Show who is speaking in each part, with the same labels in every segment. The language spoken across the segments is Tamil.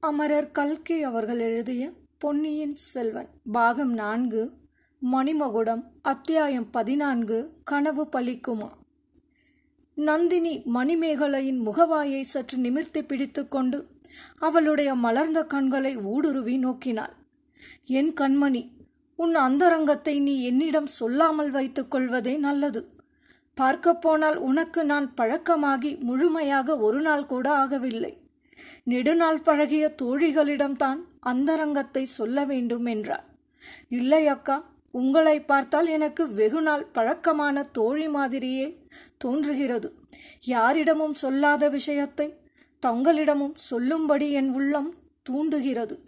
Speaker 1: அமரர் கல்கி அவர்கள் எழுதிய பொன்னியின் செல்வன் பாகம் நான்கு மணிமகுடம் அத்தியாயம் பதினான்கு கனவு பலிக்குமா? நந்தினி மணிமேகலையின் முகவாயை சற்று நிமிர்த்தி பிடித்துக்கொண்டு அவளுடைய மலர்ந்த கண்களை ஊடுருவி நோக்கினாள். என் கண்மணி உன் அந்தரங்கத்தை நீ என்னிடம் சொல்லாமல் வைத்துக் கொள்வதே நல்லது. பார்க்கப் போனால் உனக்கு நான் பழக்கமாகி முழுமையாக ஒரு நாள் கூட ஆகவில்லை. நெடுநாள் பழகிய தோழிகளிடம்தான் அந்தரங்கத்தை சொல்ல வேண்டும் என்றார். இல்லை அக்கா உங்களை பார்த்தால் எனக்கு வெகுநாள் பழக்கமான தோழி மாதிரியே தோன்றுகிறது. யாரிடமும் சொல்லாத விஷயத்தை தங்களிடமும் சொல்லும்படி என் உள்ளம் தூண்டுகிறது.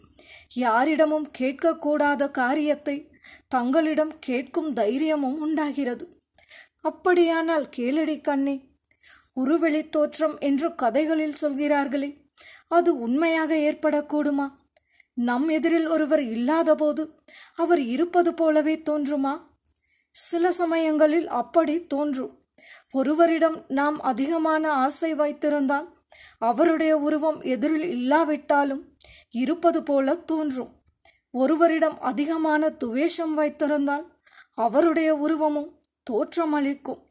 Speaker 1: யாரிடமும் கேட்கக்கூடாத காரியத்தை தங்களிடம் கேட்கும் தைரியமும் உண்டாகிறது. அப்படியானால் கேளடி கண்ணே உருவெளி தோற்றம் என்று கதைகளில் சொல்கிறார்களே அது உண்மையாக ஏற்படக்கூடுமா? நம் எதிரில் ஒருவர் இல்லாதபோது அவர் இருப்பது போலவே தோன்றுமா? சில சமயங்களில் அப்படி தோன்றும். ஒருவரிடம் நாம் அதிகமான ஆசை வைத்திருந்தால் அவருடைய உருவம் எதிரில் இல்லாவிட்டாலும் இருப்பது போல தோன்றும். ஒருவரிடம் அதிகமான துவேஷம் வைத்திருந்தால் அவருடைய உருவமும் தோற்றமளிக்கும்.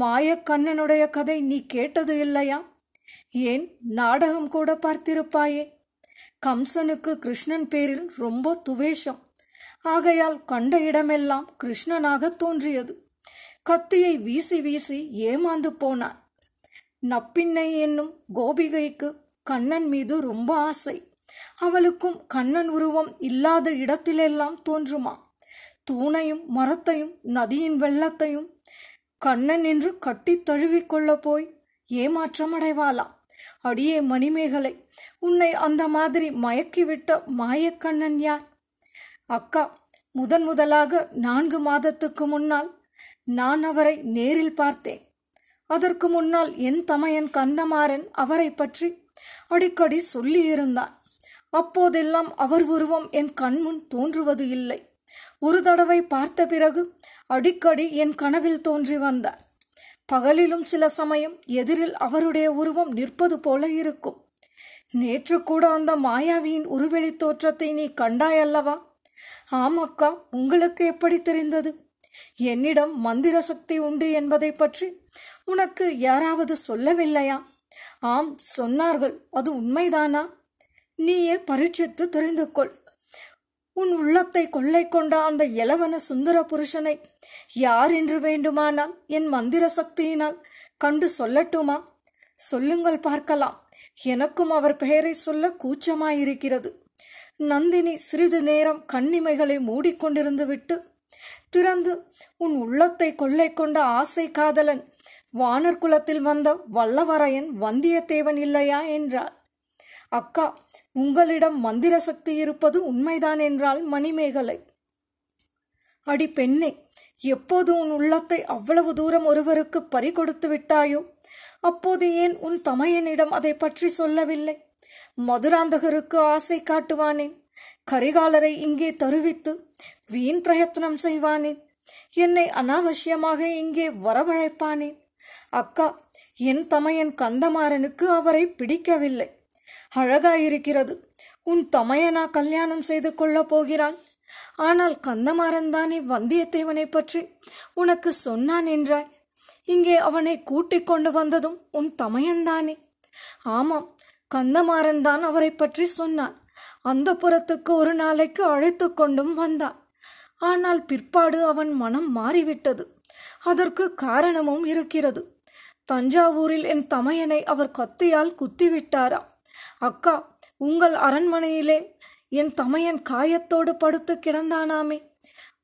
Speaker 1: மாயக்கண்ணனுடைய கதை நீ கேட்டது இல்லையா? ஏன் நாடகம் கூட பார்த்திருப்பாயே? கம்சனுக்கு கிருஷ்ணன் பேரில் ரொம்ப துவேஷம். ஆகையால் கண்ட இடமெல்லாம் கிருஷ்ணனாக தோன்றியது. கத்தியை வீசி வீசி ஏமாந்து போனான். நப்பின்னை என்னும் கோபிகைக்கு கண்ணன் மீது ரொம்ப ஆசை. அவளுக்கும் கண்ணன் உருவம் இல்லாத இடத்திலெல்லாம் தோன்றுமா? தூணையும் மரத்தையும் நதியின் வெள்ளத்தையும் கண்ணன் என்று கட்டி தழுவிக்கொள்ள போய் ஏமாற்றம் அடைவாளாம். அடியே மணிமேகலை உன்னை அந்த மாதிரி மயக்கிவிட்ட மாயக்கண்ணன் யார்? அக்கா முதன் முதலாக நான்கு மாதத்துக்கு முன்னால் நான் அவரை நேரில் பார்த்தேன். அதற்கு முன்னால் என் தமையன் கந்தமாறன் அவரை பற்றி அடிக்கடி சொல்லியிருந்தான். அப்போதெல்லாம் அவர் உருவம் என் கண்முன் தோன்றுவது இல்லை. ஒரு தடவை பார்த்த பிறகு அடிக்கடி என் கனவில் தோன்றி வந்தார். பகலிலும் சில சமயம் எதிரில் அவருடைய உருவம் நிற்பது போல இருக்கும். நேற்று கூட அந்த மாயாவியின் உருவெளி தோற்றத்தை நீ கண்டாயல்லவா? ஆமக்கா உங்களுக்கு எப்படி தெரிந்தது? என்னிடம் மந்திர சக்தி உண்டு என்பதை பற்றி உனக்கு யாராவது சொல்லவில்லையா? ஆம் சொன்னார்கள். அது உண்மைதானா? நீயே பரீட்சித்து தெரிந்து கொள் உன் உள்ளத்தை கொள்ளை கொண்ட அந்த இளவன சுந்தர புருஷனை யார் என்று வேண்டுமானால் என் மந்திர சக்தியினால் கண்டு சொல்லட்டுமா? சொல்லுங்கள் பார்க்கலாம். எனக்கும் அவர் பெயரை சொல்ல கூச்சமாயிருக்கிறது. நந்தினி சிறிது நேரம் கண்ணிமைகளை மூடிக்கொண்டிருந்து விட்டு திறந்து உன் உள்ளத்தை கொள்ளை கொண்ட ஆசை காதலன் வானர் குலத்தில் வந்த வல்லவரையன் வந்தியத்தேவன் இல்லையா? என்றார் அக்கா உங்களிடம் மந்திர சக்தி இருப்பது உண்மைதான் என்றால் மணிமேகலை. அடி பெண்ணே எப்போது உன் உள்ளத்தை அவ்வளவு தூரம் ஒருவருக்கு பறிகொடுத்து விட்டாயோ? அப்போது ஏன் உன் தமையனிடம் அதை பற்றி சொல்லவில்லை? மதுராந்தகருக்கு ஆசை காட்டுவானேன். கரிகாலரை இங்கே தருவித்து வீண் பிரயத்னம் செய்வானேன். என்னை அனாவசியமாக இங்கே வரவழைப்பானேன். அக்கா என் தமையன் கந்தமாறனுக்கு அவரை பிடிக்கவில்லை. அழகாயிருக்கிறது. உன் தமையனா கல்யாணம் செய்து கொள்ளப் போகிறான் ஆனால் கந்தமாறன் தானே வந்தியத்தேவனை பற்றி உனக்கு சொன்னான் என்றாய். இங்கே அவனை கூட்டிக் கொண்டு வந்ததும் உன் தமையன்தானே ஆமாம் கந்தமாறன் தான் அவரை பற்றி சொன்னான். அந்த புறத்துக்கு ஒரு நாளைக்கு அழைத்து கொண்டும் வந்தான். ஆனால் பிற்பாடு அவன் மனம் மாறிவிட்டது. அதற்கு காரணமும் இருக்கிறது. தஞ்சாவூரில் என் தமையனை அவர் கத்தியால் குத்திவிட்டாரா? அக்கா உங்கள் அரண்மனையிலே என் தமையன் காயத்தோடு படுத்து கிடந்தானாமே.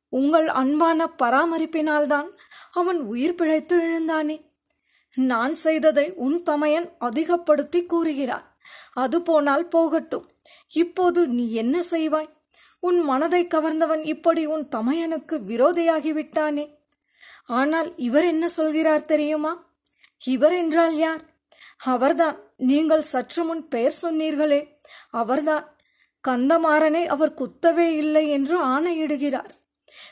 Speaker 1: உங்கள் அன்பான பராமரிப்பினால்தான் அவன் உயிர் பிழைத்து எழுந்தானே. நான் செய்ததை உன் தமையன் அதிகப்படுத்தி கூறுகிறார். அது போனால் போகட்டும். இப்போது நீ என்ன செய்வாய்? உன் மனதை கவர்ந்தவன் இப்படி உன் தமையனுக்கு விரோதியாகிவிட்டானே. ஆனால் இவர் என்ன சொல்கிறார் தெரியுமா? இவர் என்றால் யார்? அவர்தான். நீங்கள் சற்று முன் பெயர் சொன்னீர்களே. அவர்தான். கந்தமாறனை அவர் குத்தவே இல்லை என்று ஆணையிடுகிறார்.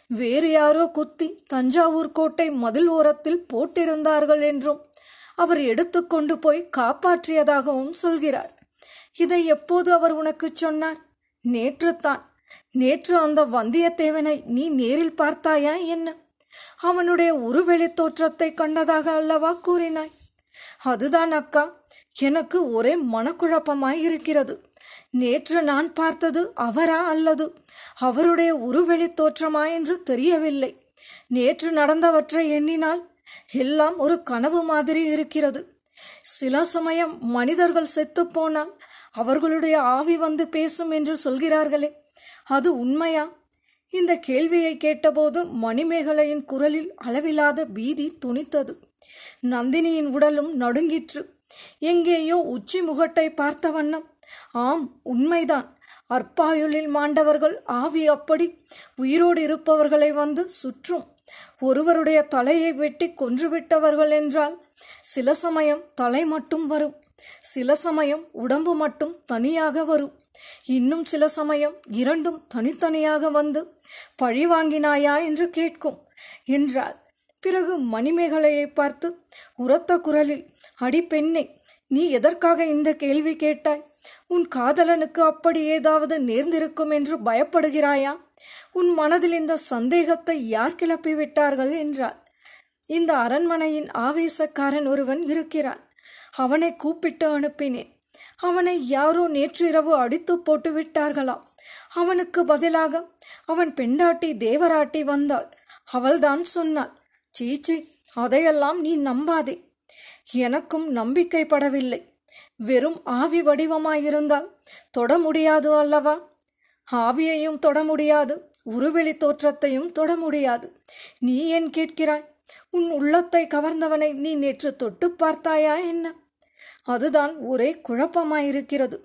Speaker 1: வேறு யாரோ குத்தி தஞ்சாவூர் கோட்டை மதில் ஓரத்தில் போட்டிருந்தார்கள் என்றும் அவர் எடுத்துக்கொண்டு போய் காப்பாற்றியதாகவும் சொல்கிறார். இதை எப்போது அவர் உனக்குச் சொன்னார்? நேற்றுத்தான். நேற்று அந்த வந்தியத்தேவனை நீ நேரில் பார்த்தாயா என்ன? அவனுடைய உருவெளி தோற்றத்தை கண்டதாக அல்லவா கூறினாய்? அதுதான் அக்கா. எனக்கு ஒரே மனக்குழப்பமாய் இருக்கிறது. நேற்று நான் பார்த்தது அவரா அல்லது அவருடைய உருவெளி தோற்றமா என்று தெரியவில்லை. நேற்று நடந்தவற்றை எண்ணினால் எல்லாம் ஒரு கனவு மாதிரி இருக்கிறது. சில சமயம் மனிதர்கள் செத்து போனால் அவர்களுடைய ஆவி வந்து பேசும் என்று சொல்கிறார்களே அது உண்மையா? இந்த கேள்வியை கேட்டபோது மணிமேகலையின் குரலில் அளவில்லாத பீதி துணித்தது. நந்தினியின் உடலும் நடுங்கிற்று. எங்கேயோ உச்சி முகட்டை பார்த்த வண்ணம். ஆம் உண்மைதான். அற்பாயுளில் மாண்டவர்கள் ஆவி அப்படி உயிரோடு இருப்பவர்களை வந்து சுற்றும். ஒருவருடைய தலையை வெட்டி கொன்றுவிட்டவர்கள் என்றால் சில சமயம் தலை மட்டும் வரும். சில சமயம் உடம்பு மட்டும் தனியாக வரும். இன்னும் சில சமயம் இரண்டும் தனித்தனியாக வந்து பழி வாங்கினாயா என்று கேட்கும். என்றால் பிறகு மணிமேகலையை பார்த்து உரத்த குரலில் அடி பெண்ணே நீ எதற்காக இந்த கேள்வி கேட்டாய்? உன் காதலனுக்கு அப்படி ஏதாவது நேர்ந்திருக்கும் என்று பயப்படுகிறாயா? உன் மனதில் இந்த சந்தேகத்தை யார் கிளப்பி விட்டார்கள் என்றாள். இந்த அரண்மனையின் ஆவேசக்காரன் ஒருவன் இருக்கிறான். அவனை கூப்பிட்டு அனுப்பினேன். அவனை யாரோ நேற்றிரவு அடித்து போட்டு விட்டார்களாம் அவனுக்கு பதிலாக அவன் பெண்டாட்டி தேவராட்டி வந்தாள். அவள்தான் சொன்னாள் சீச்சி அதையெல்லாம் நீ நம்பாதே. எனக்கும் நம்பிக்கைப்படவில்லை. வெறும் ஆவி வடிவமாயிருந்தால் தொட முடியாது அல்லவா? ஆவியையும் தொட முடியாது உருவெளி தோற்றத்தையும் தொட முடியாது. நீ ஏன் கேட்கிறாய்? உன் உள்ளத்தை கவர்ந்தவனை நீ நேற்று தொட்டு பார்த்தாயா என்ன? அதுதான் ஒரே குழப்பமாயிருக்கிறது.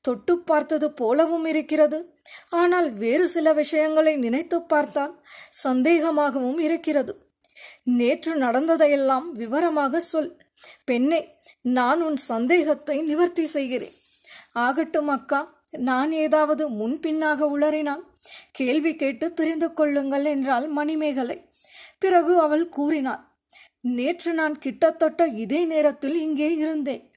Speaker 1: தொட்டு பார்த்தது போலவும் இருக்கிறது. ஆனால் வேறு சில விஷயங்களை நினைத்து பார்த்தால் சந்தேகமாகவும் இருக்கிறது. நேற்று நடந்ததையெல்லாம் விவரமாக சொல். பெண்ணே நான் உன் சந்தேகத்தை நிவர்த்தி செய்கிறேன். ஆகட்டும் அக்கா நான் ஏதாவது முன்பின்னாக உளறினால்? கேள்வி கேட்டு தெரிந்து கொள்ளுங்கள் என்றாள் மணிமேகலை. பிறகு அவள் கூறினாள் நேற்று நான் கிட்டத்தட்ட இதே நேரத்தில் இங்கே இருந்தேன்.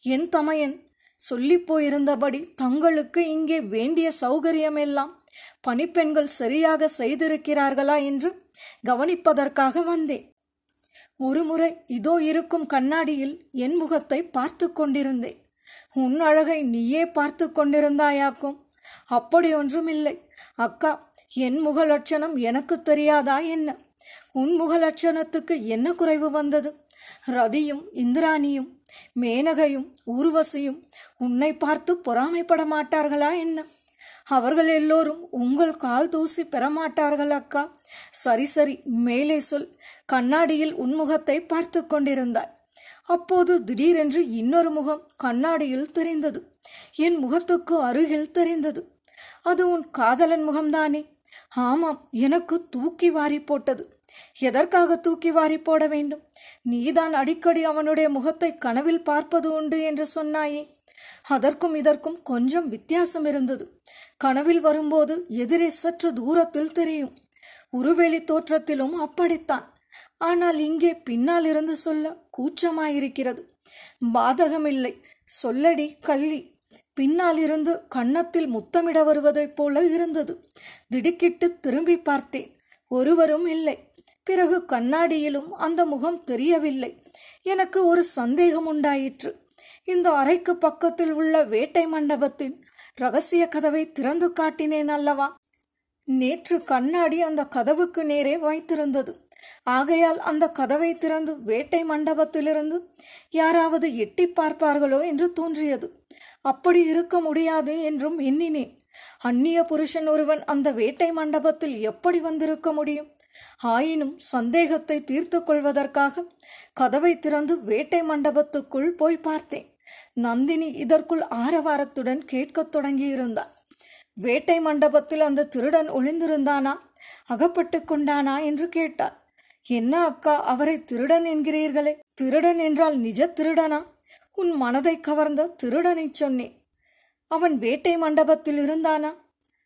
Speaker 1: என் தமையன் சொல்லி போயிருந்தபடி தங்களுக்கு இங்கே வேண்டிய சௌகரியமெல்லாம் பணிப்பெண்கள் சரியாக செய்திருக்கிறார்களா என்று கவனிப்பதற்காக வந்தேன். ஒருமுறை இதோ இருக்கும் கண்ணாடியில் என் முகத்தை பார்த்து கொண்டிருந்தேன். உன் அழகை நீயே பார்த்து கொண்டிருந்தாயாக்கும். அப்படி ஒன்றுமில்லை. அக்கா என் முக லட்சணம் எனக்கு தெரியாதா என்ன? உன் முக லட்சணத்துக்கு என்ன குறைவு வந்தது? ரதியும் இந்திராணியும் மேனகையும் ஊர்வசியும் உன்னை பார்த்து பொறாமைப்பட மாட்டார்களா என்ன? அவர்கள் எல்லோரும் உங்கள் கால் தூசி பெறமாட்டார்கள் அக்கா. சரி சரி மேலே சொல். கண்ணாடியில் உன்முகத்தை பார்த்து கொண்டிருந்தாய். அப்போது திடீரென்று இன்னொரு முகம் கண்ணாடியில் தெரிந்தது. என் முகத்துக்கு அருகில் தெரிந்தது. அது உன் காதலன் முகம்தானே. ஆமாம் எனக்கு தூக்கி வாரி போட்டது. எதற்காக தூக்கி வாரி போட வேண்டும்? நீதான் அடிக்கடி அவனுடைய முகத்தை கனவில் பார்ப்பது உண்டு என்று சொன்னாயே. அதற்கும் இதற்கும் கொஞ்சம் வித்தியாசம் இருந்தது. கனவில் வரும்போது எதிரே சற்று தூரத்தில் தெரியும். உருவெளி தோற்றத்திலும் அப்படித்தான். ஆனால் இங்கே பின்னால் இருந்து சொல்ல கூச்சமாயிருக்கிறது. பாதகமில்லை. சொல்லடி கள்ளி. பின்னால் இருந்து கன்னத்தில் முத்தமிட வருவதைப் போல இருந்தது. திடுக்கிட்டு திரும்பி பார்த்தேன். ஒருவரும் இல்லை. பிறகு கண்ணாடியிலும் அந்த முகம் தெரியவில்லை. எனக்கு ஒரு சந்தேகம் உண்டாயிற்று. இந்த அறைக்கு பக்கத்தில் உள்ள வேட்டை மண்டபத்தின் ரகசிய கதவை திறந்து காட்டினேன் அல்லவா? நேற்று கண்ணாடி அந்த கதவுக்கு நேரே வைத்திருந்தது ஆகையால் அந்த கதவை திறந்து வேட்டை மண்டபத்திலிருந்து யாராவது எட்டி பார்ப்பார்களோ என்று தோன்றியது. அப்படி இருக்க முடியாது என்றும் எண்ணினேன். அந்நிய புருஷன் ஒருவன் அந்த வேட்டை மண்டபத்தில் எப்படி வந்திருக்க முடியும்? ஆயினும் சந்தேகத்தை தீர்த்து கொள்வதற்காக கதவை திறந்து வேட்டை மண்டபத்துக்குள் போய் பார்த்தேன். நந்தினி இதற்குள் ஆரவாரத்துடன் கேட்கத் தொடங்கியிருந்தாள். வேட்டை மண்டபத்தில் அந்த திருடன் ஒளிந்திருந்தானா? அகப்பட்டு கொண்டானா? என்று கேட்டார் என்ன அக்கா அவரை திருடன் என்கிறீர்களே? திருடன் என்றால் நிஜ திருடனா? உன் மனதை கவர்ந்த திருடனை சொன்னேன். அவன் வேட்டை மண்டபத்தில் இருந்தானா?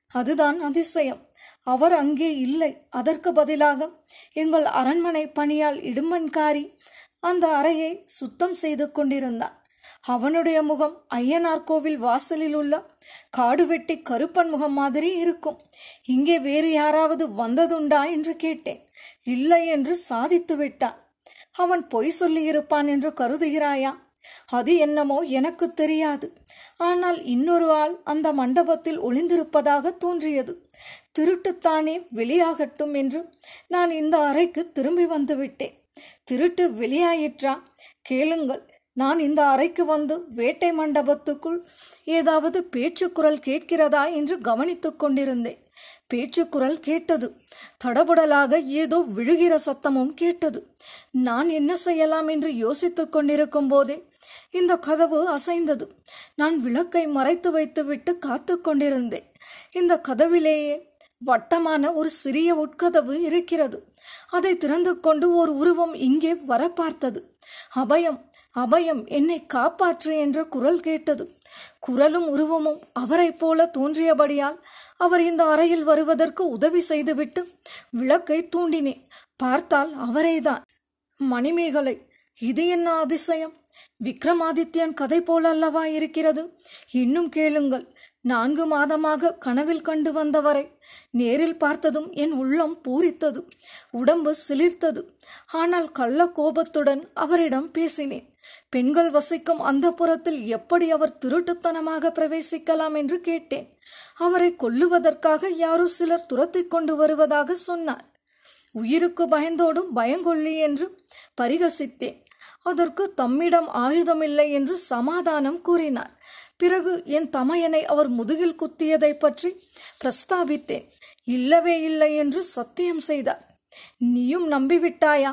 Speaker 1: அதுதான் அதிசயம். அவர் அங்கே இல்லை. அதற்கு பதிலாக எங்கள் அரண்மனை பணியால் இடுமன்காரி அந்த அறையை சுத்தம் செய்து கொண்டிருந்தான். அவனுடைய முகம் ஐயனார் கோவில் வாசலில் உள்ள காடு வெட்டி கருப்பன் முகம் மாதிரி இருக்கும். இங்கே வேறு யாராவது வந்ததுண்டா? என்று கேட்டேன். இல்லை என்று சாதித்து விட்டான் அவன் பொய் சொல்லியிருப்பான் என்று கருதுகிறாயா? அது என்னமோ எனக்கு தெரியாது. ஆனால் இன்னொரு ஆள் அந்த மண்டபத்தில் ஒளிந்திருப்பதாக தோன்றியது. திருட்டுத்தானே வெளியாகட்டும் என்று நான் இந்த அறைக்கு திரும்பி வந்துவிட்டேன் திருட்டு வெளியாயிற்றா? கேளுங்கள். நான் இந்த அறைக்கு வந்து வேட்டை மண்டபத்துக்குள் ஏதாவது பேச்சுக்குரல் கேட்கிறதா என்று கவனித்துக் கொண்டிருந்தேன். பேச்சுக்குரல் கேட்டது. தடபுடலாக ஏதோ விழுகிற சத்தமும் கேட்டது. நான் என்ன செய்யலாம் என்று யோசித்துக் கொண்டிருக்கும் போதே இந்த கதவு அசைந்தது. நான் விளக்கை மறைத்து வைத்துவிட்டு காத்து கொண்டிருந்தேன். இந்த கதவிலேயே வட்டமான ஒரு சிறிய உட்கதவு இருக்கிறது. அதை திறந்து கொண்டு ஒரு உருவம் இங்கே வர பார்த்தது அபயம் அபயம் என்னை காப்பாற்று என்ற குரல் கேட்டது. குரலும் உருவமும் அவரைப் போல தோன்றியபடியால் அவர் இந்த அறையில் வருவதற்கு உதவி செய்துவிட்டு விளக்கை தூண்டினேன். பார்த்தால் அவரேதான். மணிமேகலை இது என்ன அதிசயம்? விக்ரமாதித்யன் கதை போல அல்லவா இருக்கிறது? இன்னும் கேளுங்கள். நான்கு மாதமாக கனவில் கண்டு வந்தவரை நேரில் பார்த்ததும் என் உள்ளம் பூரித்தது உடம்பு சிலிர்த்தது. ஆனால் கள்ள கோபத்துடன் அவரிடம் பேசினேன். பெண்கள் வசிக்கும் அந்த புறத்தில் எப்படி அவர் திருட்டுத்தனமாக பிரவேசிக்கலாம் என்று கேட்டேன். அவரை கொல்லுவதற்காக யாரோ சிலர் துரத்தி கொண்டு வருவதாக சொன்னார். உயிருக்கு பயந்தோடும் பயங்கொள்ளி என்று பரிகசித்தேன். அதற்கு தம்மிடம் ஆயுதமில்லை என்று சமாதானம் கூறினார். பிறகு என் தமையனை அவர் முதுகில் குத்தியதை பற்றி பிரஸ்தாபித்தேன். இல்லவே இல்லை என்று சத்தியம் செய்தார். நீயும் நம்பிவிட்டாயா?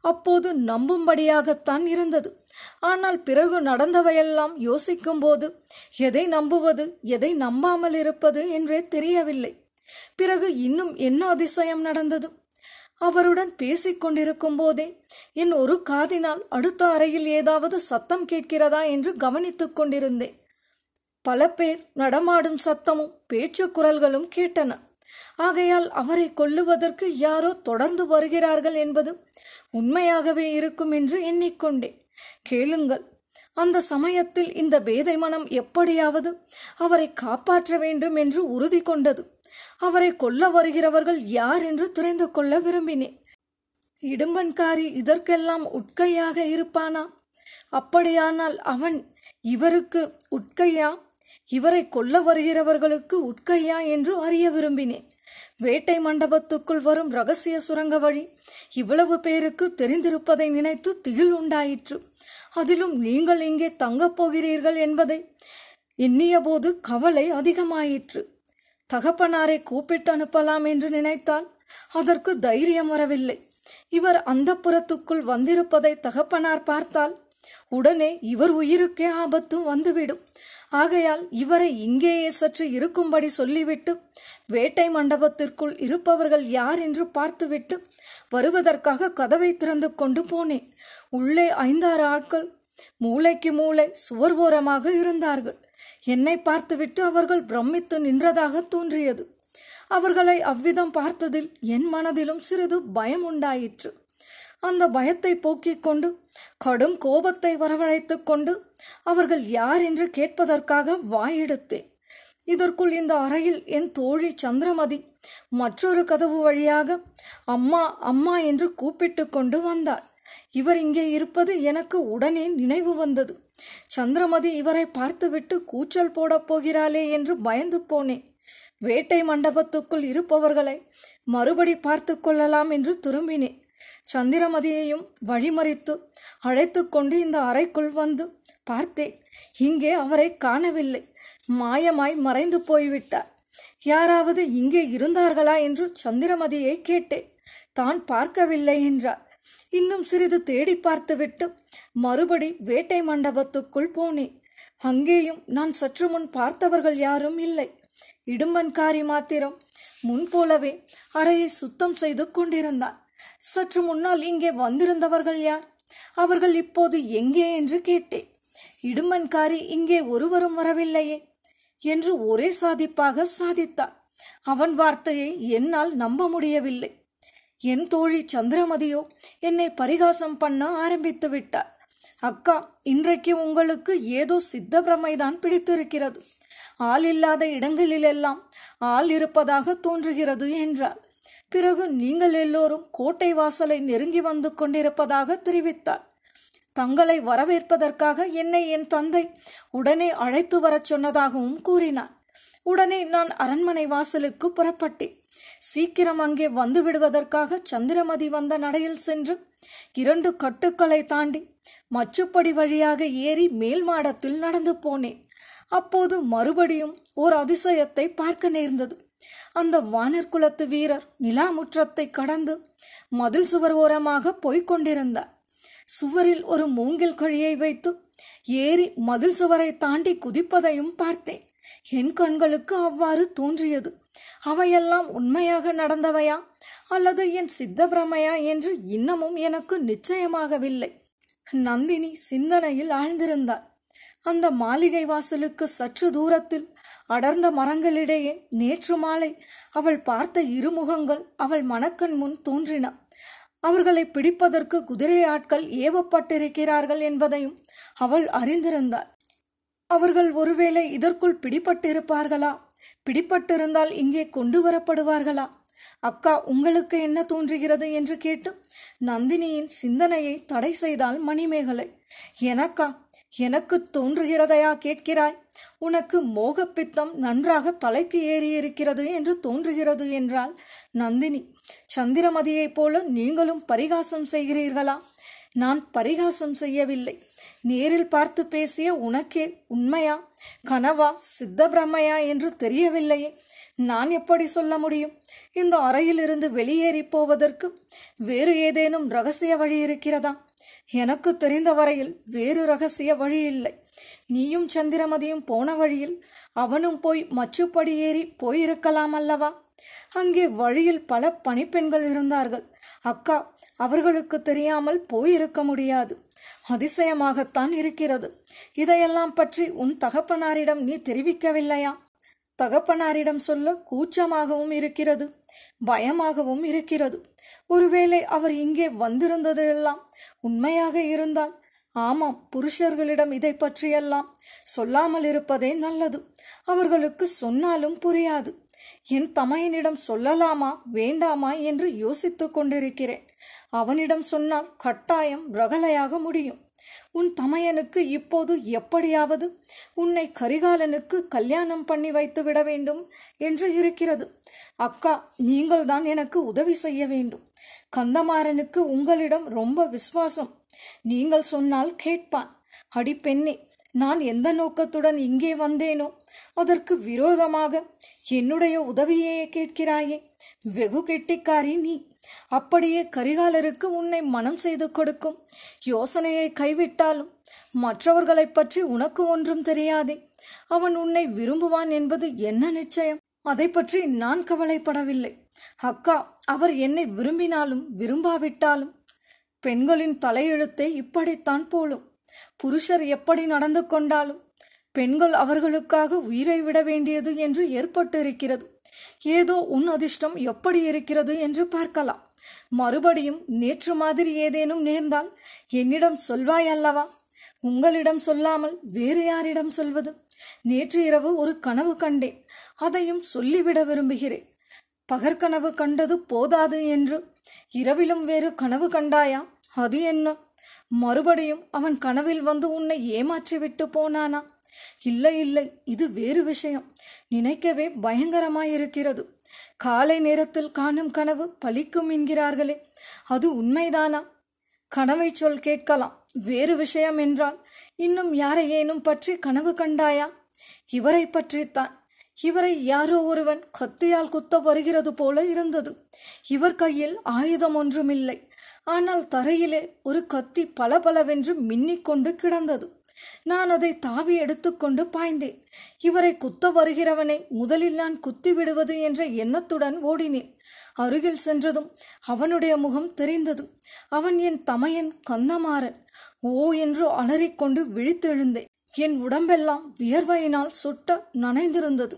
Speaker 1: அப்போது நம்பும்படியாகத்தான் இருந்தது. ஆனால் பிறகு நடந்தவையெல்லாம் யோசிக்கும்போது எதை நம்புவது எதை நம்பாமல் இருப்பது என்றே தெரியவில்லை. பிறகு இன்னும் என்ன அதிசயம் நடந்தது? அவருடன் பேசிக் கொண்டிருக்கும் போதே என் ஒரு காதினால் அடுத்த அறையில் ஏதாவது சத்தம் கேட்கிறதா என்று கவனித்துக் கொண்டிருந்தேன். பல பேர் நடமாடும் சத்தமும் பேச்சு குரல்களும் கேட்டன. ஆகையால் அவரை கொல்லுவதற்கு யாரோ தொடர்ந்து வருகிறார்கள் என்பது உண்மையாகவே இருக்கும் என்று எண்ணிக்கொண்டேன். கேளுங்கள். அந்த சமயத்தில் இந்த பேதை மனம் எப்படியாவது அவரை காப்பாற்ற வேண்டும் என்று உறுதி கொண்டது. அவரை கொல்ல வருகிறவர்கள் யார் என்று தெரிந்து கொள்ள விரும்பினேன். இடும்பன்காரி இதற்கெல்லாம் உட்கையாக இருப்பானா? அப்படியானால் அவன் இவருக்கு உட்கையா? இவரை கொல்ல வருகிறவர்களுக்கு உட்கையா என்று அறிய விரும்பினேன். வேட்டை மண்டபத்துக்குள் வரும் ரகசிய சுரங்க வழி இவ்வளவு பேருக்கு தெரிந்திருப்பதை நினைத்து திகில் உண்டாயிற்று. அதிலும் நீங்கள் இங்கே தங்கப் போகிறீர்கள் என்பதை எண்ணியபோது கவலை அதிகமாயிற்று. தகப்பனாரை கூப்பிட்டு அனுப்பலாம் என்று நினைத்தால் அதற்கு தைரியம் வரவில்லை. இவர் அந்த புறத்துக்குள் வந்திருப்பதை தகப்பனார் பார்த்தால் உடனே இவர் உயிருக்கே ஆபத்து வந்துவிடும். ஆகையால் இவரை இங்கேயே சற்று இருக்கும்படி சொல்லிவிட்டு வேட்டை மண்டபத்திற்குள் இருப்பவர்கள் யார் என்று பார்த்துவிட்டு வருவதற்காக கதவை திறந்து கொண்டு போனேன். உள்ளே ஐந்தாறு ஆட்கள் மூளைக்கு மூளை சுவர் ஓரமாக இருந்தார்கள். என்னை பார்த்துவிட்டு அவர்கள் பிரமித்து நின்றதாக தோன்றியது. அவர்களை அவ்விதம் பார்த்ததில் என் மனதிலும் சிறிது பயம் உண்டாயிற்று. அந்த பயத்தை போக்கிக் கொண்டு கடும் கோபத்தை வரவழைத்து கொண்டு அவர்கள் யார் என்று கேட்பதற்காக வாயெடுத்தேன். இதற்குள் இந்த அறையில் என் தோழி சந்திரமதி மற்றொரு கதவு வழியாக அம்மா அம்மா என்று கூப்பிட்டு கொண்டு வந்தாள். இவர் இங்கே இருப்பது எனக்கு உடனே நினைவு வந்தது. சந்திரமதி இவரை பார்த்துவிட்டு கூச்சல் போடப் போகிறாளே என்று பயந்து போனேன் வேட்டை மண்டபத்துக்குள் இருப்பவர்களை மறுபடி பார்த்து கொள்ளலாம் என்று திரும்பினேன் சந்திரமதியையும் வழிமறித்து அழைத்து கொண்டு இந்த அறைக்குள் வந்து பார்த்தேன் இங்கே அவரை காணவில்லை. மாயமாய் மறைந்து போய்விட்டார். யாராவது இங்கே இருந்தார்களா என்று சந்திரமதியை கேட்டேன் தான் பார்க்கவில்லை என்றார். இன்னும் சிறிது தேடி பார்த்துவிட்டு மறுபடி வேட்டை மண்டபத்துக்குள் போனேன். அங்கேயும் நான் சற்று முன் பார்த்தவர்கள் யாரும் இல்லை. இடும்பன்காரி மாத்திரம் முன்போலவே அறையை சுத்தம் செய்து கொண்டிருந்தான். சற்று முன்னால் இங்கே வந்திருந்தவர்கள் யார்? அவர்கள் இப்போது எங்கே என்று கேட்டேன். இடுமன்காரி இங்கே ஒருவரும் வரவில்லையே என்று ஒரே சாதிப்பாக சாதித்தார் அவன் வார்த்தையை என்னால் நம்ப முடியவில்லை. என் தோழி சந்திரமதியோ என்னை பரிகாசம் பண்ண ஆரம்பித்து விட்டார். அக்கா இன்றைக்கு உங்களுக்கு ஏதோ சித்த பிரமைதான் பிடித்திருக்கிறது. ஆள் இல்லாத இடங்களிலெல்லாம் ஆள் இருப்பதாக தோன்றுகிறது என்றார் பிறகு நீங்கள் எல்லோரும் கோட்டை வாசலை நெருங்கி வந்து கொண்டிருப்பதாக தெரிவித்தார். தங்களை வரவேற்பதற்காக என்னை என் தந்தை உடனே அழைத்து வரச் சொன்னதாகவும் கூறினார். உடனே நான் அரண்மனை வாசலுக்கு புறப்பட்டேன். சீக்கிரம் அங்கே வந்து விடுவதற்காக சந்திரமதி வந்த நடையில் சென்று இரண்டு கட்டுக்களை தாண்டி மச்சுப்படி வழியாக ஏறி மேல் மாடத்தில் நடந்து போனேன். அப்போது மறுபடியும் ஓர் அதிசயத்தை பார்க்க நேர்ந்தது. அந்த வானர்குலத்து வீரர் நிலாமுற்றத்தை கடந்து மதில் சுவர் ஓரமாக போய்க் கொண்டிருந்தார். சுவரில் ஒரு மூங்கில் கழியை வைத்து ஏறி மதில் சுவரை தாண்டி குதிப்பதையும் பார்த்தேன். என் கண்களுக்கு அவ்வாறு தோன்றியது. அவையெல்லாம் உண்மையாக நடந்தவையா? அல்லது என் சித்த பிரமையா என்று இன்னமும் எனக்கு நிச்சயமாகவில்லை. நந்தினி சிந்தனையில் ஆழ்ந்திருந்தார் அந்த மாளிகை வாசலுக்கு சற்று தூரத்தில் அடர்ந்த மரங்களிடையே நேற்று மாலை அவள் பார்த்த இருமுகங்கள் அவள் மனக்கண் முன் தோன்றின. அவர்களை பிடிப்பதற்கு குதிரை ஆட்கள் ஏவப்பட்டிருக்கிறார்கள் என்பதையும் அவள் அறிந்திருந்தாள். அவர்கள் ஒருவேளை இதற்குள் பிடிபட்டிருப்பார்களா பிடிப்பட்டிருந்தால் இங்கே கொண்டு வரப்படுவார்களா அக்கா உங்களுக்கு என்ன தோன்றுகிறது என்று கேட்டு நந்தினியின் சிந்தனையை தடை செய்தால் மணிமேகலை. எனக்கா எனக்கு தோன்றுகிறதையா கேட்கிறாய்? உனக்கு மோகப்பித்தம் நன்றாக தலைக்கு ஏறியிருக்கிறது என்று தோன்றுகிறது என்றால் நந்தினி. சந்திரமதியைப் போல நீங்களும் பரிகாசம் செய்கிறீர்களா? நான் பரிகாசம் செய்யவில்லை. நேரில் பார்த்து பேசிய உனக்கே உண்மையா? கனவா சித்த பிரம்மையா என்று தெரியவில்லையே. நான் எப்படி சொல்ல முடியும்? இந்த அறையிலிருந்து வெளியேறி போவதற்கு வேறு ஏதேனும் ரகசிய வழி இருக்கிறதா? எனக்கு தெரிந்த வரையில் வேறு ரகசிய வழி இல்லை. நீயும் சந்திரமதியும் போன வழியில் அவனும் போய் மச்சுப்படி ஏறி போயிருக்கலாம் அல்லவா? அங்கே வழியில் பல பணிப்பெண்கள் இருந்தார்கள். அக்கா அவர்களுக்கு தெரியாமல் போயிருக்க முடியாது. அதிசயமாகத்தான் இருக்கிறது. இதையெல்லாம் பற்றி உன் தகப்பனாரிடம் நீ தெரிவிக்கவில்லையா? தகப்பனாரிடம் சொல்ல கூச்சமாகவும் இருக்கிறது பயமாகவும் இருக்கிறது. ஒருவேளை அவர் இங்கே வந்திருந்ததெல்லாம் உண்மையாக இருந்தால் ஆமாம் புருஷர்களிடம் இதை பற்றியெல்லாம் சொல்லாமல் இருப்பதே நல்லது. அவர்களுக்கு சொன்னாலும் புரியாது. என் தமையனிடம் சொல்லலாமா வேண்டாமா என்று யோசித்துக் கொண்டிருக்கிறேன். அவனிடம் சொன்னால் கட்டாயம் ரகலையாக முடியும். உன் தமையனுக்கு இப்போது எப்படியாவது உன்னை கரிகாலனுக்கு கல்யாணம் பண்ணி வைத்து விட வேண்டும் என்று இருக்கிறது. அக்கா நீங்கள்தான் எனக்கு உதவி செய்ய வேண்டும். கந்தமாறனுக்கு உங்களிடம் ரொம்ப விசுவாசம். நீங்கள் சொன்னால் கேட்பான் அடி பெண்ணே நான் எந்த நோக்கத்துடன் இங்கே வந்தேனோ? அதற்கு விரோதமாக என்னுடைய உதவியையே கேட்கிறாயே. வெகு கெட்டிக்காரி நீ. அப்படியே கரிகாலருக்கு உன்னை மனம் செய்து கொடுக்கும். யோசனையை கைவிட்டாலும் மற்றவர்களைப் பற்றி உனக்கு ஒன்றும் தெரியாதே. அவன் உன்னை விரும்புவான் என்பது என்ன நிச்சயம்? அதை பற்றி நான் கவலைப்படவில்லை. அக்கா அவர் என்னை விரும்பினாலும் விரும்பாவிட்டாலும் பெண்களின் தலையெழுத்தை இப்படித்தான் போலும். புருஷர் எப்படி நடந்து கொண்டாலும் பெண்கள் அவர்களுக்காக உயிரை விட வேண்டியது என்று ஏற்பட்டிருக்கிறது. ஏதோ உன் அதிர்ஷ்டம் எப்படி இருக்கிறது என்று பார்க்கலாம். மறுபடியும் நேற்று மாதிரி ஏதேனும் நேர்ந்தால் என்னிடம் சொல்வாய் அல்லவா? உங்களிடம் சொல்லாமல் வேறு யாரிடம் சொல்வது? நேற்று இரவு ஒரு கனவு கண்டேன். அதையும் சொல்லிவிட விரும்புகிறேன். பகற்கனவு கண்டது போதாது என்று. இரவிலும் வேறு கனவு கண்டாயா? அது என்ன? மறுபடியும் அவன் கனவில் வந்து உன்னை ஏமாற்றிவிட்டு போனானா? இல்லை இல்லை. இது வேறு விஷயம். நினைக்கவே பயங்கரமாயிருக்கிறது. காலை நேரத்தில் காணும் கனவு பலிக்கும் என்கிறார்களே. அது உண்மைதானா? கனவை சொல் கேட்கலாம். வேறு விஷயம் என்றால் இன்னும் யாரையேனும் பற்றி கனவு கண்டாயா? இவரை பற்றித்தான். இவரை யாரோ ஒருவன் கத்தியால் குத்த வருகிறது போல இருந்தது. இவர் கையில் ஆயுதம் ஒன்றுமில்லை. ஆனால் தரையிலே ஒரு கத்தி பளபளவென்று மின்னிக்கொண்டு கிடந்தது. நான் அதை தாவி எடுத்துக்கொண்டு பாய்ந்தேன். இவரை குத்த வருகிறவனை முதலில் நான் குத்தி விடுவது என்ற எண்ணத்துடன் ஓடினேன். அருகில் சென்றதும் அவனுடைய முகம் தெரிந்தது. அவன் என் தமையன் கந்தமாறன். ஓ என்று அலறிக்கொண்டு விழித்தெழுந்தேன். என் உடம்பெல்லாம் வியர்வையினால் சுட்ட நனைந்திருந்தது.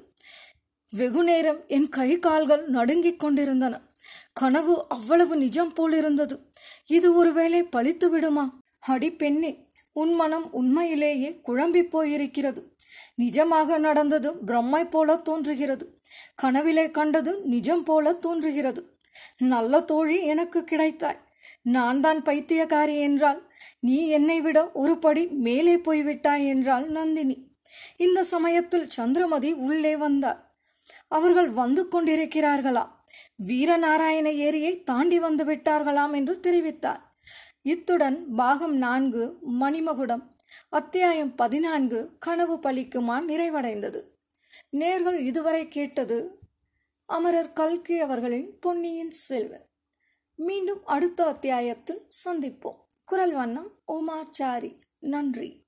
Speaker 1: வெகுநேரம் என் கை கால்கள் நடுங்கிக் கொண்டிருந்தன. கனவு அவ்வளவு நிஜம் போல் இருந்தது இது ஒருவேளை பழித்து விடுமா அடி பெண்ணே உன் மனம் உண்மையிலேயே குழம்பிப் போயிருக்கிறது. நிஜமாக நடந்தது பிரம்மை போல தோன்றுகிறது. கனவிலே கண்டது நிஜம் போல தோன்றுகிறது. நல்ல தோழி எனக்கு கிடைத்தாய். நான் தான் பைத்தியக்காரி என்றால் நீ என்னை விட ஒரு படி மேலே போய்விட்டாய் என்றாள் நந்தினி. இந்த சமயத்தில் சந்திரமதி உள்ளே வந்தார் அவர்கள் வந்து கொண்டிருக்கிறார்களா? வீரநாராயண ஏரியை தாண்டி வந்து விட்டார்களாம் என்று தெரிவித்தார். இத்துடன் பாகம் நான்கு மணிமகுடம் அத்தியாயம் பதினான்கு கனவு பலிக்குமான் நிறைவடைந்தது. நேர்கள் இதுவரை கேட்டது அமரர் கல்கி அவர்களின் பொன்னியின் செல்வன். மீண்டும் அடுத்த அத்தியாயத்தில் சந்திப்போம். குரல் வண்ணம் உமாச்சாரி. நன்றி.